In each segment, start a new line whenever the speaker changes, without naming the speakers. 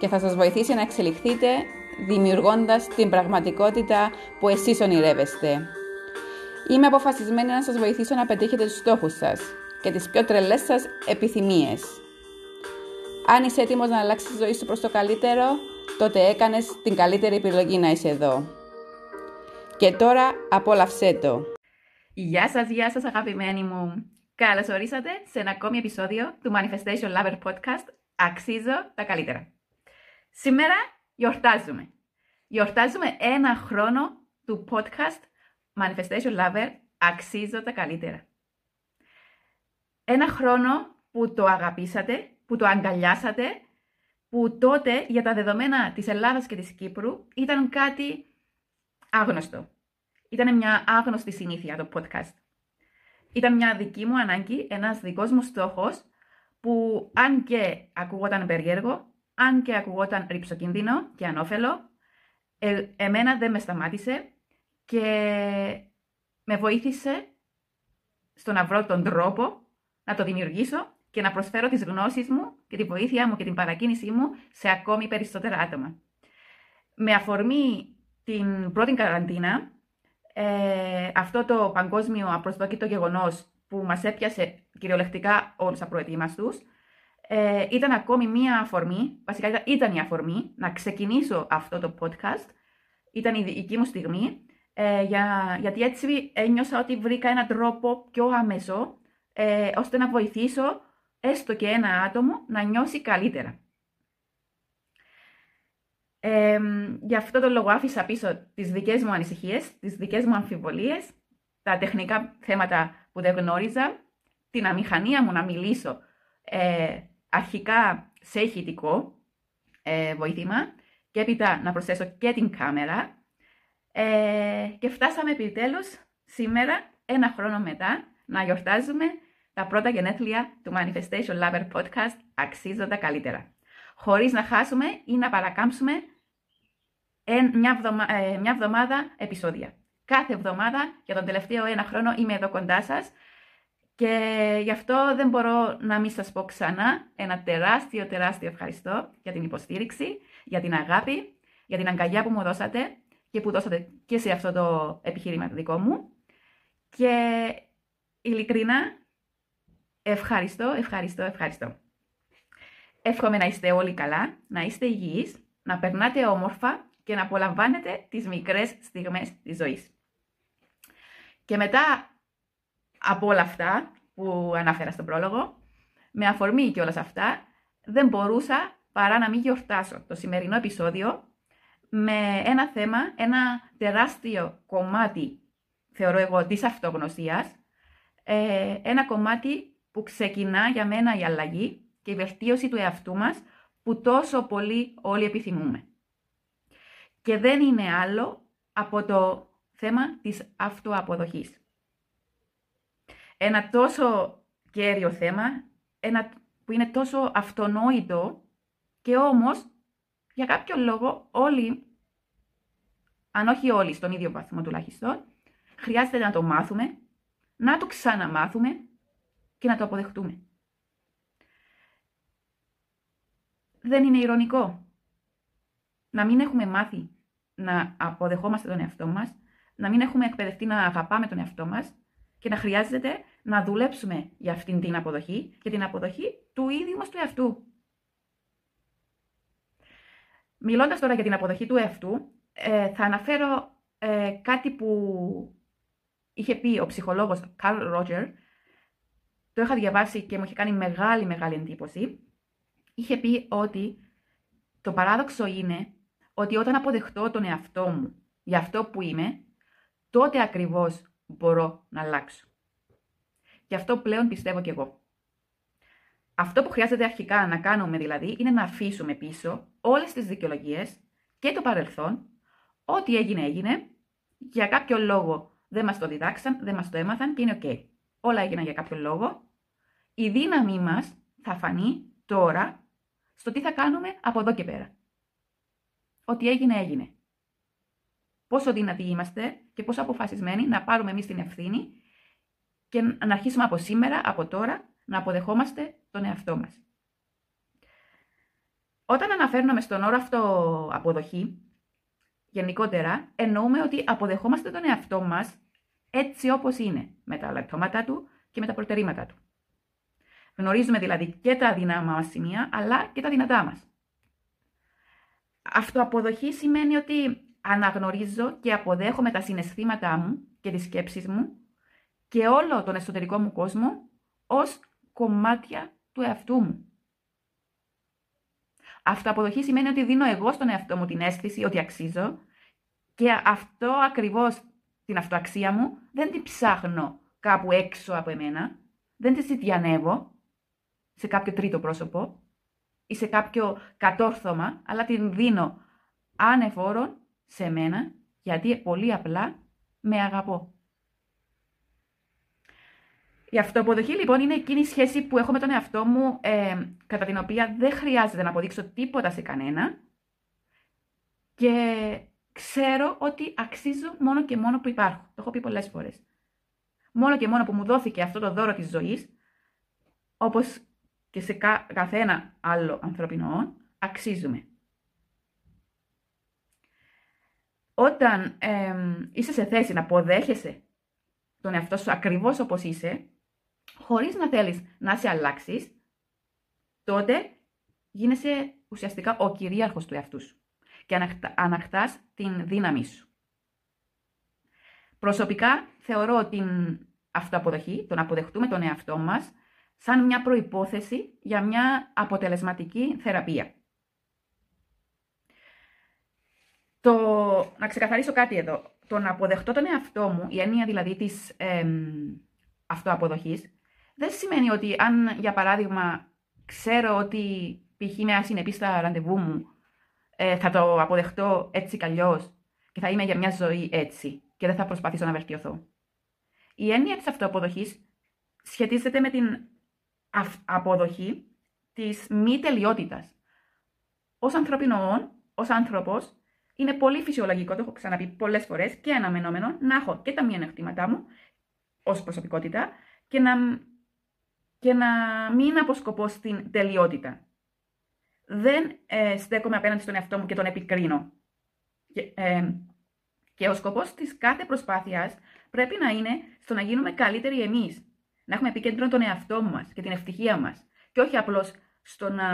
και θα σας βοηθήσει να εξελιχθείτε δημιουργώντας την πραγματικότητα που εσείς ονειρεύεστε. Είμαι αποφασισμένη να σας βοηθήσω να πετύχετε τους στόχους σας και τις πιο τρελές σας επιθυμίες. Αν είσαι έτοιμος να αλλάξεις τη ζωή σου προς το καλύτερο, τότε έκανες την καλύτερη επιλογή να είσαι εδώ. Και τώρα απόλαυσέ το. Γεια σας, γεια σας αγαπημένοι μου. Καλώς ορίσατε σε ένα ακόμη επεισόδιο του Manifestation Lover Podcast Αξίζω τα καλύτερα. Σήμερα γιορτάζουμε. Γιορτάζουμε ένα χρόνο του podcast Manifestation Lover Αξίζω τα καλύτερα. Ένα χρόνο που το αγαπήσατε, που το αγκαλιάσατε, που τότε για τα δεδομένα της Ελλάδας και της Κύπρου ήταν κάτι άγνωστο. Ήταν μια άγνωστη συνήθεια το podcast. Ήταν μια δική μου ανάγκη, ένας δικός μου στόχος, που αν και ακουγόταν περίεργο, αν και ακουγόταν ρηψοκίνδυνο και ανώφελο, ε, εμένα δεν με σταμάτησε και με βοήθησε στο να βρω τον τρόπο να το δημιουργήσω και να προσφέρω τις γνώσεις μου και τη βοήθεια μου και την παρακίνησή μου σε ακόμη περισσότερα άτομα. Με αφορμή την πρώτη καραντίνα, ε, αυτό το παγκόσμιο απροσδόκητο γεγονός που μας έπιασε κυριολεκτικά όλους απροετοίμαστους, ε, ήταν ακόμη μία αφορμή, βασικά ήταν η αφορμή, να ξεκινήσω αυτό το podcast. Ήταν η δική μου στιγμή, ε, για, γιατί έτσι ένιωσα ότι βρήκα έναν τρόπο πιο άμεσο, ε, ώστε να βοηθήσω έστω και ένα άτομο να νιώσει καλύτερα. Ε, γι' αυτό το λόγο άφησα πίσω τις δικές μου ανησυχίες, τις δικές μου αμφιβολίες, τα τεχνικά θέματα που δεν γνώριζα, την αμηχανία μου να μιλήσω ε, αρχικά σε ηχητικό ε, βοήθημα και έπειτα να προσθέσω και την κάμερα ε, και φτάσαμε επιτέλους σήμερα, ένα χρόνο μετά, να γιορτάζουμε τα πρώτα γενέθλια του Manifestation Lover Podcast «Αξίζω τα καλύτερα». Χωρίς να χάσουμε ή να παρακάμψουμε μια, εβδομα, ε, μια εβδομάδα επεισόδια. Κάθε εβδομάδα για τον τελευταίο ένα χρόνο είμαι εδώ κοντά σας και γι' αυτό δεν μπορώ να μην σας πω ξανά ένα τεράστιο, τεράστιο ευχαριστώ για την υποστήριξη, για την αγάπη, για την αγκαλιά που μου δώσατε και που δώσατε και σε αυτό το επιχείρημα δικό μου. Και ειλικρινά ευχαριστώ, ευχαριστώ, ευχαριστώ. Εύχομαι να είστε όλοι καλά, να είστε υγιείς, να περνάτε όμορφα και να απολαμβάνετε τις μικρές στιγμές της ζωής. Και μετά από όλα αυτά που ανάφερα στον πρόλογο, με αφορμή και όλα αυτά, δεν μπορούσα παρά να μην γιορτάσω το σημερινό επεισόδιο με ένα θέμα, ένα τεράστιο κομμάτι, θεωρώ εγώ, της αυτογνωσίας, ε, ένα κομμάτι που ξεκινά για μένα η αλλαγή και η βελτίωση του εαυτού μας που τόσο πολύ όλοι επιθυμούμε. Και δεν είναι άλλο από το θέμα της αυτοαποδοχής ένα τόσο κέριο θέμα, ένα που είναι τόσο αυτονόητο και όμως για κάποιο λόγο όλοι, αν όχι όλοι στον ίδιο βαθμό τουλάχιστον, χρειάζεται να το μάθουμε, να το ξαναμάθουμε και να το αποδεχτούμε. Δεν είναι ηρωνικό να μην έχουμε μάθει να αποδεχόμαστε τον εαυτό μας, να μην έχουμε εκπαιδευτεί να αγαπάμε τον εαυτό μας και να χρειάζεται να δουλέψουμε για αυτήν την αποδοχή και την αποδοχή του ίδιου μας του εαυτού. Μιλώντας τώρα για την αποδοχή του εαυτού, ε, θα αναφέρω ε, κάτι που είχε πει ο ψυχολόγος Καρλ Ρότζερ, το είχα διαβάσει και μου είχε κάνει μεγάλη μεγάλη εντύπωση, είχε πει ότι το παράδοξο είναι ότι όταν αποδεχτώ τον εαυτό μου για αυτό που είμαι, τότε ακριβώς μπορώ να αλλάξω. Και αυτό πλέον πιστεύω κι εγώ. Αυτό που χρειάζεται αρχικά να κάνουμε δηλαδή είναι να αφήσουμε πίσω όλες τις δικαιολογίες και το παρελθόν, ό,τι έγινε έγινε, για κάποιο λόγο δεν μας το διδάξαν, δεν μας το έμαθαν και είναι ok. Όλα έγιναν για κάποιο λόγο. Η δύναμή μας θα φανεί τώρα στο τι θα κάνουμε από εδώ και πέρα. Ό,τι έγινε έγινε. Πόσο δυνατοί είμαστε και πόσο αποφασισμένοι να πάρουμε εμείς την ευθύνη και να αρχίσουμε από σήμερα, από τώρα, να αποδεχόμαστε τον εαυτό μας. Όταν αναφέρουμε στον όρο αυτό αποδοχή, γενικότερα εννοούμε ότι αποδεχόμαστε τον εαυτό μας έτσι όπως είναι, με τα λεπτόματα του και με τα προτερήματα του. Γνωρίζουμε δηλαδή και τα αδυνάμα μας σημεία, αλλά και τα δυνατά μας. Αυτοαποδοχή σημαίνει ότι αναγνωρίζω και αποδέχομαι τα συναισθήματά μου και τις σκέψεις μου και όλο τον εσωτερικό μου κόσμο ως κομμάτια του εαυτού μου. Αυτοαποδοχή σημαίνει ότι δίνω εγώ στον εαυτό μου την αίσθηση ότι αξίζω και αυτό ακριβώς την αυτοαξία μου δεν την ψάχνω κάπου έξω από εμένα, δεν τη ζητιανεύω σε κάποιο τρίτο πρόσωπο ή σε κάποιο κατόρθωμα, αλλά την δίνω ανεφόρον σε μένα, γιατί πολύ απλά με αγαπώ. Η αυτοαποδοχή λοιπόν είναι εκείνη η σχέση που έχω με τον εαυτό μου, ε, κατά την οποία δεν χρειάζεται να αποδείξω τίποτα σε κανένα και ξέρω ότι αξίζω μόνο και μόνο που υπάρχω. Το έχω πει πολλές φορές. Μόνο και μόνο που μου δόθηκε αυτό το δώρο της ζωής, όπως και σε καθένα άλλο ανθρωπινό, αξίζουμε. Όταν είσαι σε θέση να αποδέχεσαι τον εαυτό σου ακριβώς όπως είσαι, χωρίς να θέλεις να σε αλλάξεις, τότε γίνεσαι ουσιαστικά ο κυρίαρχος του εαυτού σου και ανακτάς την δύναμή σου. Προσωπικά θεωρώ την αυτοαποδοχή, το να αποδεχτούμε τον εαυτό μας, σαν μια προϋπόθεση για μια αποτελεσματική θεραπεία. Το, να ξεκαθαρίσω κάτι εδώ. Το να αποδεχτώ τον εαυτό μου, η έννοια δηλαδή της ε, αυτοαποδοχής, δεν σημαίνει ότι αν, για παράδειγμα, ξέρω ότι π.χ. είμαι ασυνεπής στα ραντεβού μου, ε, θα το αποδεχτώ έτσι κι και θα είμαι για μια ζωή έτσι και δεν θα προσπαθήσω να βελτιωθώ. Η έννοια της αυτοαποδοχής σχετίζεται με την αποδοχή της μη τελειότητας. Ως ανθρωπινό, ως άνθρωπος, είναι πολύ φυσιολογικό, το έχω ξαναπεί πολλές φορές και αναμενόμενο, να έχω και τα μειονεκτήματά μου ως προσωπικότητα και να και να μην αποσκοπώ στην τελειότητα. Δεν ε, στέκομαι απέναντι στον εαυτό μου και τον επικρίνω. Και, ε, και ο σκοπός της κάθε προσπάθειας πρέπει να είναι στο να γίνουμε καλύτεροι εμείς. Να έχουμε επικέντρο τον εαυτό μας και την ευτυχία μας. Και όχι απλώς στο να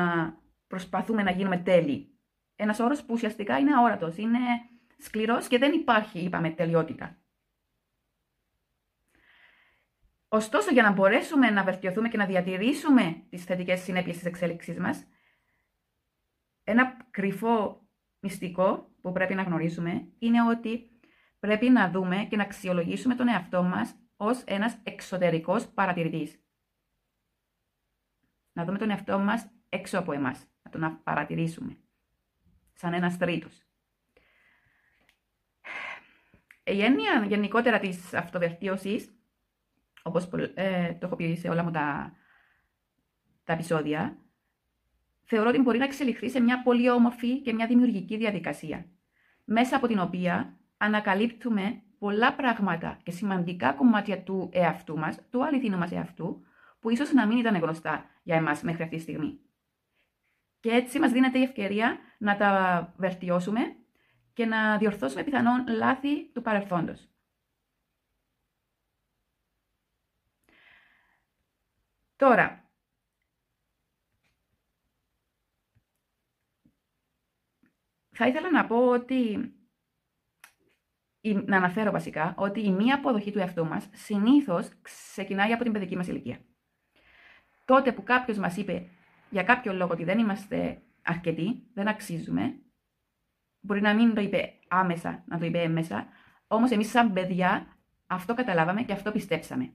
προσπαθούμε να γίνουμε τέλειοι. Ένας όρος που ουσιαστικά είναι αόρατος, είναι σκληρός και δεν υπάρχει, είπαμε, τελειότητα. Ωστόσο, για να μπορέσουμε να βελτιωθούμε και να διατηρήσουμε τις θετικές συνέπειες της εξέλιξής μας, ένα κρυφό μυστικό που πρέπει να γνωρίσουμε είναι ότι πρέπει να δούμε και να αξιολογήσουμε τον εαυτό μας ως ένας εξωτερικός παρατηρητής. Να δούμε τον εαυτό μας έξω από εμάς, να τον παρατηρήσουμε, σαν ένας τρίτος. Η έννοια γενικότερα της αυτοβελτίωσης όπως ε, το έχω πει σε όλα μου τα, τα επεισόδια, θεωρώ ότι μπορεί να εξελιχθεί σε μια πολύ όμορφη και μια δημιουργική διαδικασία, μέσα από την οποία ανακαλύπτουμε πολλά πράγματα και σημαντικά κομμάτια του εαυτού μας, του αληθινού μας εαυτού, που ίσως να μην ήταν γνωστά για εμάς μέχρι αυτή τη στιγμή. Και έτσι μας δίνεται η ευκαιρία να τα βελτιώσουμε και να διορθώσουμε πιθανόν λάθη του παρελθόντος. Τώρα, θα ήθελα να πω ότι, να αναφέρω βασικά, ότι η μία αποδοχή του εαυτού μας συνήθως ξεκινάει από την παιδική μας ηλικία. Τότε που κάποιος μας είπε για κάποιο λόγο ότι δεν είμαστε αρκετοί, δεν αξίζουμε, μπορεί να μην το είπε άμεσα, να το είπε έμεσα, όμως εμείς σαν παιδιά αυτό καταλάβαμε και αυτό πιστέψαμε.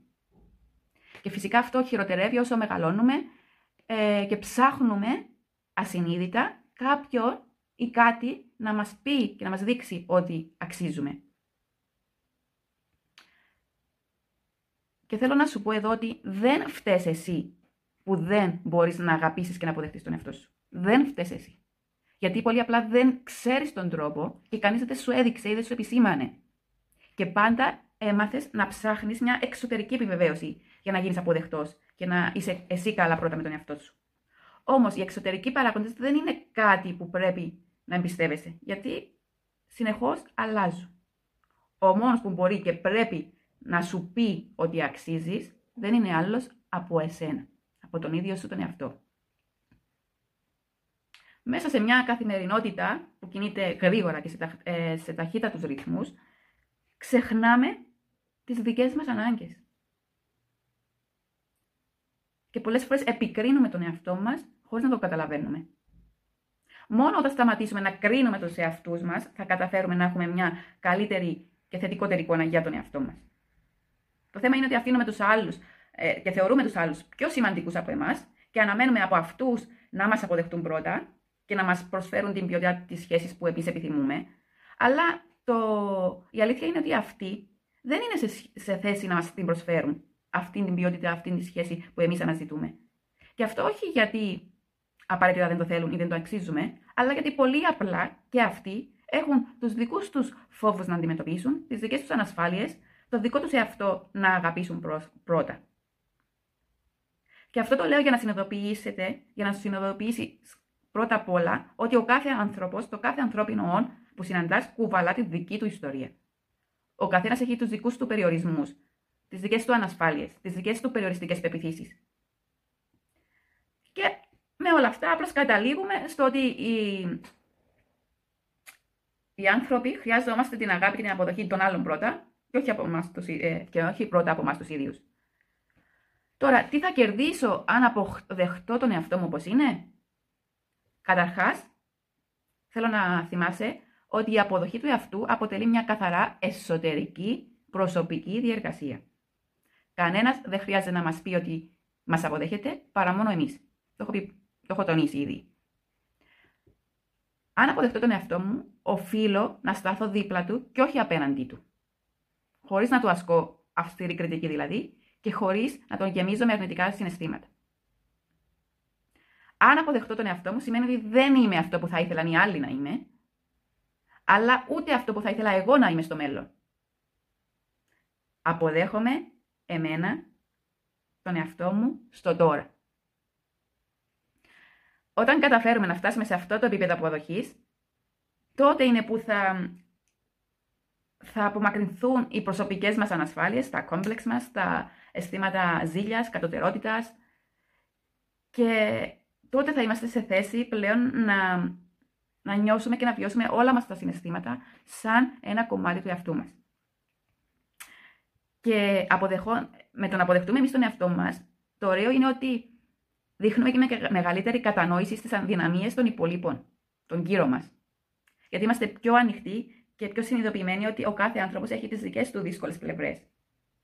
Και φυσικά αυτό χειροτερεύει όσο μεγαλώνουμε ε, και ψάχνουμε ασυνείδητα κάποιον ή κάτι να μας πει και να μας δείξει ότι αξίζουμε. Και θέλω να σου πω εδώ ότι δεν φταίς εσύ που δεν μπορείς να αγαπήσεις και να αποδεχτείς τον εαυτό σου. Δεν φταίς εσύ. Γιατί πολύ απλά δεν ξέρεις τον τρόπο και κανείς δεν σου έδειξε ή δεν σου επισήμανε. Και πάντα έμαθες να ψάχνεις μια εξωτερική επιβεβαίωση για να γίνεις αποδεκτός και να είσαι εσύ καλά πρώτα με τον εαυτό σου. Όμως οι εξωτερικοί παράγοντες δεν είναι κάτι που πρέπει να εμπιστεύεσαι, γιατί συνεχώς αλλάζουν. Ο μόνος που μπορεί και πρέπει να σου πει ότι αξίζεις δεν είναι άλλος από εσένα, από τον ίδιο σου τον εαυτό. Μέσα σε μια καθημερινότητα που κινείται γρήγορα και σε, τα, ε, σε ταχύτατους ρυθμούς, ξεχνάμε τις δικές μας ανάγκες. Και πολλές φορές επικρίνουμε τον εαυτό μας χωρίς να το καταλαβαίνουμε. Μόνο όταν σταματήσουμε να κρίνουμε τους εαυτούς μας, θα καταφέρουμε να έχουμε μια καλύτερη και θετικότερη εικόνα για τον εαυτό μας. Το θέμα είναι ότι αφήνουμε τους άλλους ε, και θεωρούμε τους άλλους πιο σημαντικούς από εμάς και αναμένουμε από αυτούς να μας αποδεχτούν πρώτα και να μας προσφέρουν την ποιότητα της σχέσης που εμείς επιθυμούμε. Αλλά το... η αλήθεια είναι ότι αυτοί δεν είναι σε, σε θέση να μας την προσφέρουν αυτή την ποιότητα, αυτή τη σχέση που εμείς αναζητούμε. Και αυτό όχι γιατί απαραίτητα δεν το θέλουν ή δεν το αξίζουμε, αλλά γιατί πολύ απλά και αυτοί έχουν τους δικούς τους φόβους να αντιμετωπίσουν, τις δικές τους ανασφάλειες, το δικό τους εαυτό να αγαπήσουν πρώτα. Και αυτό το λέω για να συνειδητοποιήσετε, για να συνειδητοποιήσει πρώτα απ' όλα ότι ο κάθε άνθρωπος, το κάθε ανθρώπινο όν που συναντάς, κουβαλά τη δική του ιστορία. Ο καθένας έχει τους δικούς του περιορισμούς, τις δικές του ανασφάλειες, τις δικές του περιοριστικές πεπιθήσεις. Και με όλα αυτά, απλώς καταλήγουμε στο ότι οι, οι άνθρωποι χρειάζομαστε την αγάπη και την αποδοχή των άλλων πρώτα, και όχι, από εμάς, ε, και όχι πρώτα από εμάς τους ίδιους. Τώρα, τι θα κερδίσω αν αποδεχτώ τον εαυτό μου όπως είναι; Καταρχάς, θέλω να θυμάσαι ότι η αποδοχή του εαυτού αποτελεί μια καθαρά εσωτερική προσωπική διεργασία. Κανένας δεν χρειάζεται να μας πει ότι μας αποδέχεται παρά μόνο εμείς. Το έχω, πει, το έχω τονίσει ήδη. Αν αποδεχτώ τον εαυτό μου, οφείλω να σταθώ δίπλα του και όχι απέναντί του. Χωρίς να του ασκώ αυστηρή κριτική δηλαδή και χωρίς να τον γεμίζω με αρνητικά συναισθήματα. Αν αποδεχτώ τον εαυτό μου, σημαίνει ότι δεν είμαι αυτό που θα ήθελαν οι άλλοι να είμαι, αλλά ούτε αυτό που θα ήθελα εγώ να είμαι στο μέλλον. Αποδέχομαι εμένα, τον εαυτό μου, στο τώρα. Όταν καταφέρουμε να φτάσουμε σε αυτό το επίπεδο αποδοχής, τότε είναι που θα, θα απομακρυνθούν οι προσωπικές μας ανασφάλειες, τα κόμπλεξ μας, τα αισθήματα ζήλιας, κατωτερότητας και τότε θα είμαστε σε θέση πλέον να, να νιώσουμε και να βιώσουμε όλα μας τα συναισθήματα σαν ένα κομμάτι του εαυτού μας. Και αποδεχώ, με το να αποδεχτούμε εμείς τον εαυτό μας, το ωραίο είναι ότι δείχνουμε και μεγαλύτερη κατανόηση στις αδυναμίες των υπολείπων, των γύρω μας. Γιατί είμαστε πιο ανοιχτοί και πιο συνειδητοποιημένοι ότι ο κάθε άνθρωπος έχει τις δικές του δύσκολες πλευρές.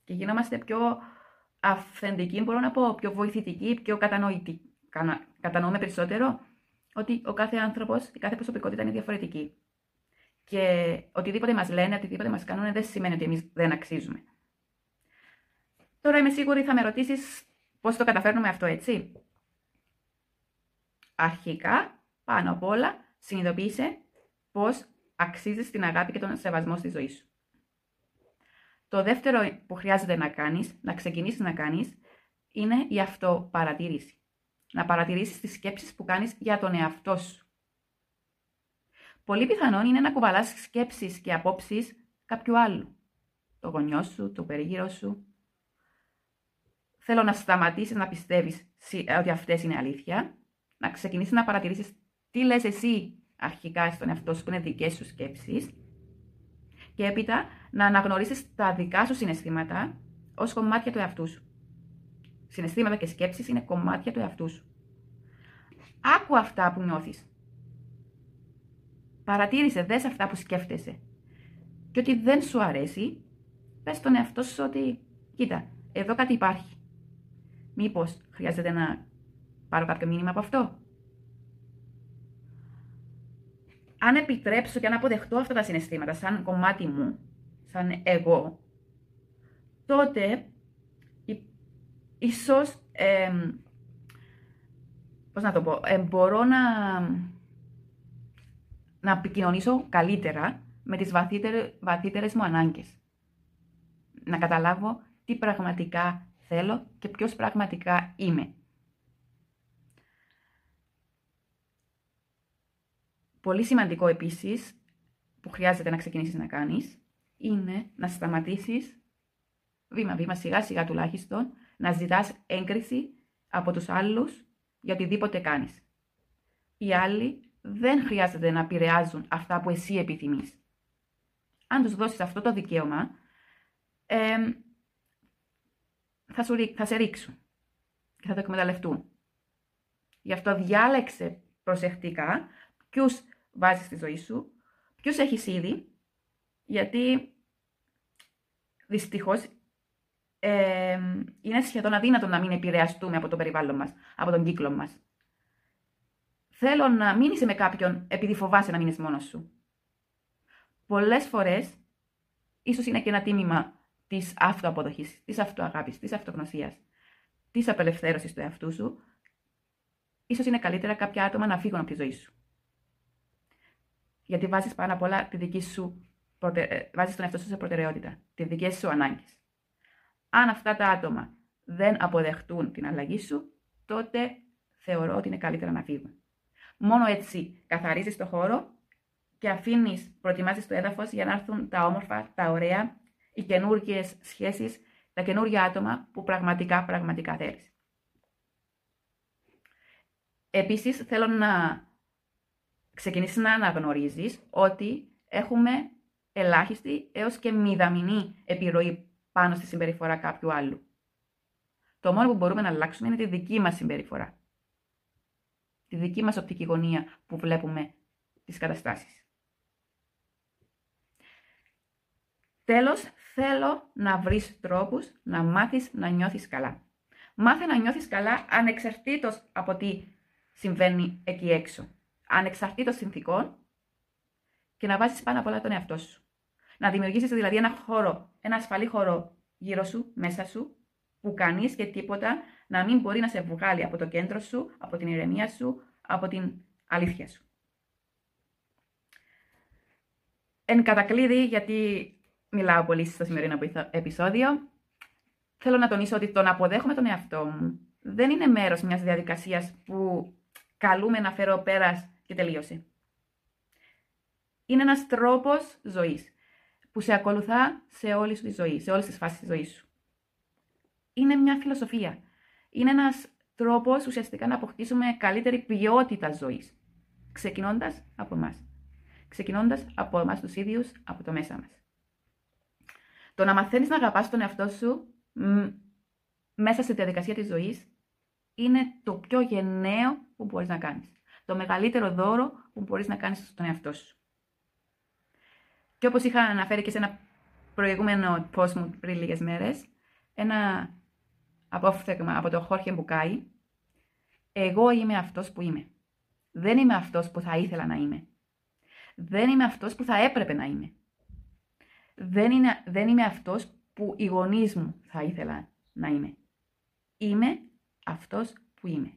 Και γινόμαστε πιο αυθεντικοί, μπορώ να πω, πιο βοηθητικοί, πιο κατανοητικοί κατανοούμε περισσότερο ότι ο κάθε άνθρωπος, η κάθε προσωπικότητα είναι διαφορετική. Και οτιδήποτε μας λένε, οτιδήποτε μας κάνουν, δεν σημαίνει ότι εμείς δεν αξίζουμε. Τώρα είμαι σίγουρη θα με ρωτήσεις πώς το καταφέρνουμε αυτό, έτσι. Αρχικά, πάνω απ' όλα, συνειδητοποίησε πώς αξίζεις την αγάπη και τον σεβασμό στη ζωή σου. Το δεύτερο που χρειάζεται να κάνεις, να ξεκινήσεις να κάνεις, είναι η αυτοπαρατήρηση να παρατηρήσεις τις σκέψεις που κάνεις για τον εαυτό σου. Πολύ πιθανόν είναι να κουβαλάς σκέψεις και απόψεις κάποιου άλλου. Το γονιό σου, το περίγυρο σου. Θέλω να σταματήσεις να πιστεύεις ότι αυτές είναι αλήθεια. Να ξεκινήσεις να παρατηρήσεις τι λες εσύ αρχικά στον εαυτό σου που είναι δικές σου σκέψεις. Και έπειτα να αναγνωρίσεις τα δικά σου συναισθήματα ως κομμάτια του εαυτού σου συναισθήματα και σκέψεις είναι κομμάτια του εαυτού σου. Άκου αυτά που νιώθεις. Παρατήρησε, δες αυτά που σκέφτεσαι. Και ότι δεν σου αρέσει, πες στον εαυτό σου ότι, κοίτα, εδώ κάτι υπάρχει. Μήπως χρειάζεται να πάρω κάποιο μήνυμα από αυτό; Αν επιτρέψω και αν αποδεχτώ αυτά τα συναισθήματα σαν κομμάτι μου, σαν εγώ, τότε ίσως, ε, πώς να το πω, ε, μπορώ να, να επικοινωνήσω καλύτερα με τις βαθύτερες, βαθύτερες μου ανάγκες. Να καταλάβω τι πραγματικά θέλω και ποιος πραγματικά είμαι. Πολύ σημαντικό επίσης που χρειάζεται να ξεκινήσεις να κάνεις είναι να σταματήσεις βήμα-βήμα, σιγά-σιγά τουλάχιστον, να ζητάς έγκριση από τους άλλους για οτιδήποτε κάνεις. Οι άλλοι δεν χρειάζεται να επηρεάζουν αυτά που εσύ επιθυμείς. Αν τους δώσεις αυτό το δικαίωμα, θα, σου, θα σε ρίξουν και θα το εκμεταλλευτούν. Γι' αυτό διάλεξε προσεκτικά ποιους βάζεις στη ζωή σου, ποιους έχεις ήδη, γιατί δυστυχώς ε, είναι σχεδόν αδύνατο να μην επηρεαστούμε από το περιβάλλον μας, από τον κύκλο μας. Θέλω να μην είσαι με κάποιον επειδή φοβάσαι να μείνεις μόνος σου. Πολλές φορές, ίσως είναι και ένα τίμημα της αυτοαποδοχής, της αυτοαγάπης, της αυτογνωσίας, της απελευθέρωσης του εαυτού σου, ίσως είναι καλύτερα κάποια άτομα να φύγουν από τη ζωή σου. Γιατί βάζεις πάνω απ' όλα τη δική σου, προτε... βάζεις τον εαυτό σου σε προτεραιότητα, τη δική σου ανάγκες. Αν αυτά τα άτομα δεν αποδεχτούν την αλλαγή σου, τότε θεωρώ ότι είναι καλύτερα να φύγουν. Μόνο έτσι καθαρίζεις το χώρο και αφήνεις, προετοιμάζεις το έδαφος για να έρθουν τα όμορφα, τα ωραία, οι καινούργιες σχέσεις, τα καινούργια άτομα που πραγματικά, πραγματικά θέλεις. Επίσης, θέλω να ξεκινήσεις να αναγνωρίζεις ότι έχουμε ελάχιστη έως και μηδαμινή επιρροή πάνω στη συμπεριφορά κάποιου άλλου. Το μόνο που μπορούμε να αλλάξουμε είναι τη δική μας συμπεριφορά. Τη δική μας οπτική γωνία που βλέπουμε τις καταστάσεις. Τέλος, θέλω να βρεις τρόπους να μάθεις να νιώθεις καλά. Μάθε να νιώθεις καλά ανεξαρτήτως από τι συμβαίνει εκεί έξω. Ανεξαρτήτως συνθήκων και να βάζεις πάνω απ' όλα τον εαυτό σου. Να δημιουργήσεις δηλαδή ένα χώρο, ένα ασφαλή χώρο γύρω σου, μέσα σου, που κανείς και τίποτα να μην μπορεί να σε βγάλει από το κέντρο σου, από την ηρεμία σου, από την αλήθεια σου. Εν κατακλείδη, γιατί μιλάω πολύ στο σημερινό επεισόδιο, θέλω να τονίσω ότι το να αποδέχομαι τον εαυτό μου δεν είναι μέρος μιας διαδικασίας που καλούμε να φέρω πέρας και τελείωσε. Είναι ένας τρόπος ζωής που σε ακολουθά σε όλη σου τη ζωή, σε όλες τις φάσεις της ζωής σου. Είναι μια φιλοσοφία. Είναι ένας τρόπος ουσιαστικά να αποκτήσουμε καλύτερη ποιότητα ζωής. Ξεκινώντας από εμάς. Ξεκινώντας από εμάς τους ίδιους, από το μέσα μας. Το να μαθαίνεις να αγαπάς τον εαυτό σου μέσα στη διαδικασία της ζωής είναι το πιο γενναίο που μπορείς να κάνεις. Το μεγαλύτερο δώρο που μπορείς να κάνεις στον εαυτό σου. Και όπως είχα αναφέρει και σε ένα προηγούμενο post μου πριν λίγες μέρες, ένα απόφθεγμα από το Χόρχε Μπουκάη, εγώ είμαι αυτός που είμαι. Δεν είμαι αυτός που θα ήθελα να είμαι. Δεν είμαι αυτός που θα έπρεπε να είμαι. Δεν, είναι, δεν είμαι αυτός που οι γονείς μου θα ήθελα να είμαι. Είμαι αυτός που είμαι.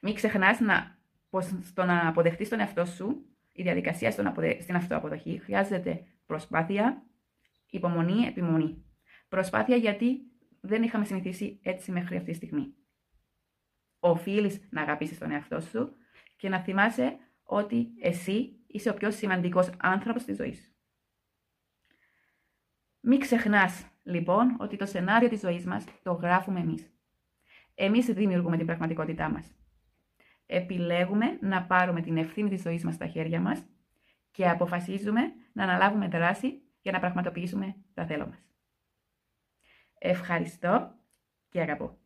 Μην ξεχνάς να πως στο να αποδεχτείς τον εαυτό σου, η διαδικασία στον αποδε... στην αυτοαποδοχή χρειάζεται προσπάθεια, υπομονή, επιμονή. Προσπάθεια γιατί δεν είχαμε συνηθίσει έτσι μέχρι αυτή τη στιγμή. Οφείλεις να αγαπήσεις τον εαυτό σου και να θυμάσαι ότι εσύ είσαι ο πιο σημαντικός άνθρωπος της ζωής σου. Μην ξεχνάς, λοιπόν, ότι το σενάριο της ζωής μας το γράφουμε εμείς. Εμείς δημιουργούμε την πραγματικότητά μας επιλέγουμε να πάρουμε την ευθύνη της ζωής μας στα χέρια μας και αποφασίζουμε να αναλάβουμε δράση για να πραγματοποιήσουμε τα θέλω μας. Ευχαριστώ και αγαπώ.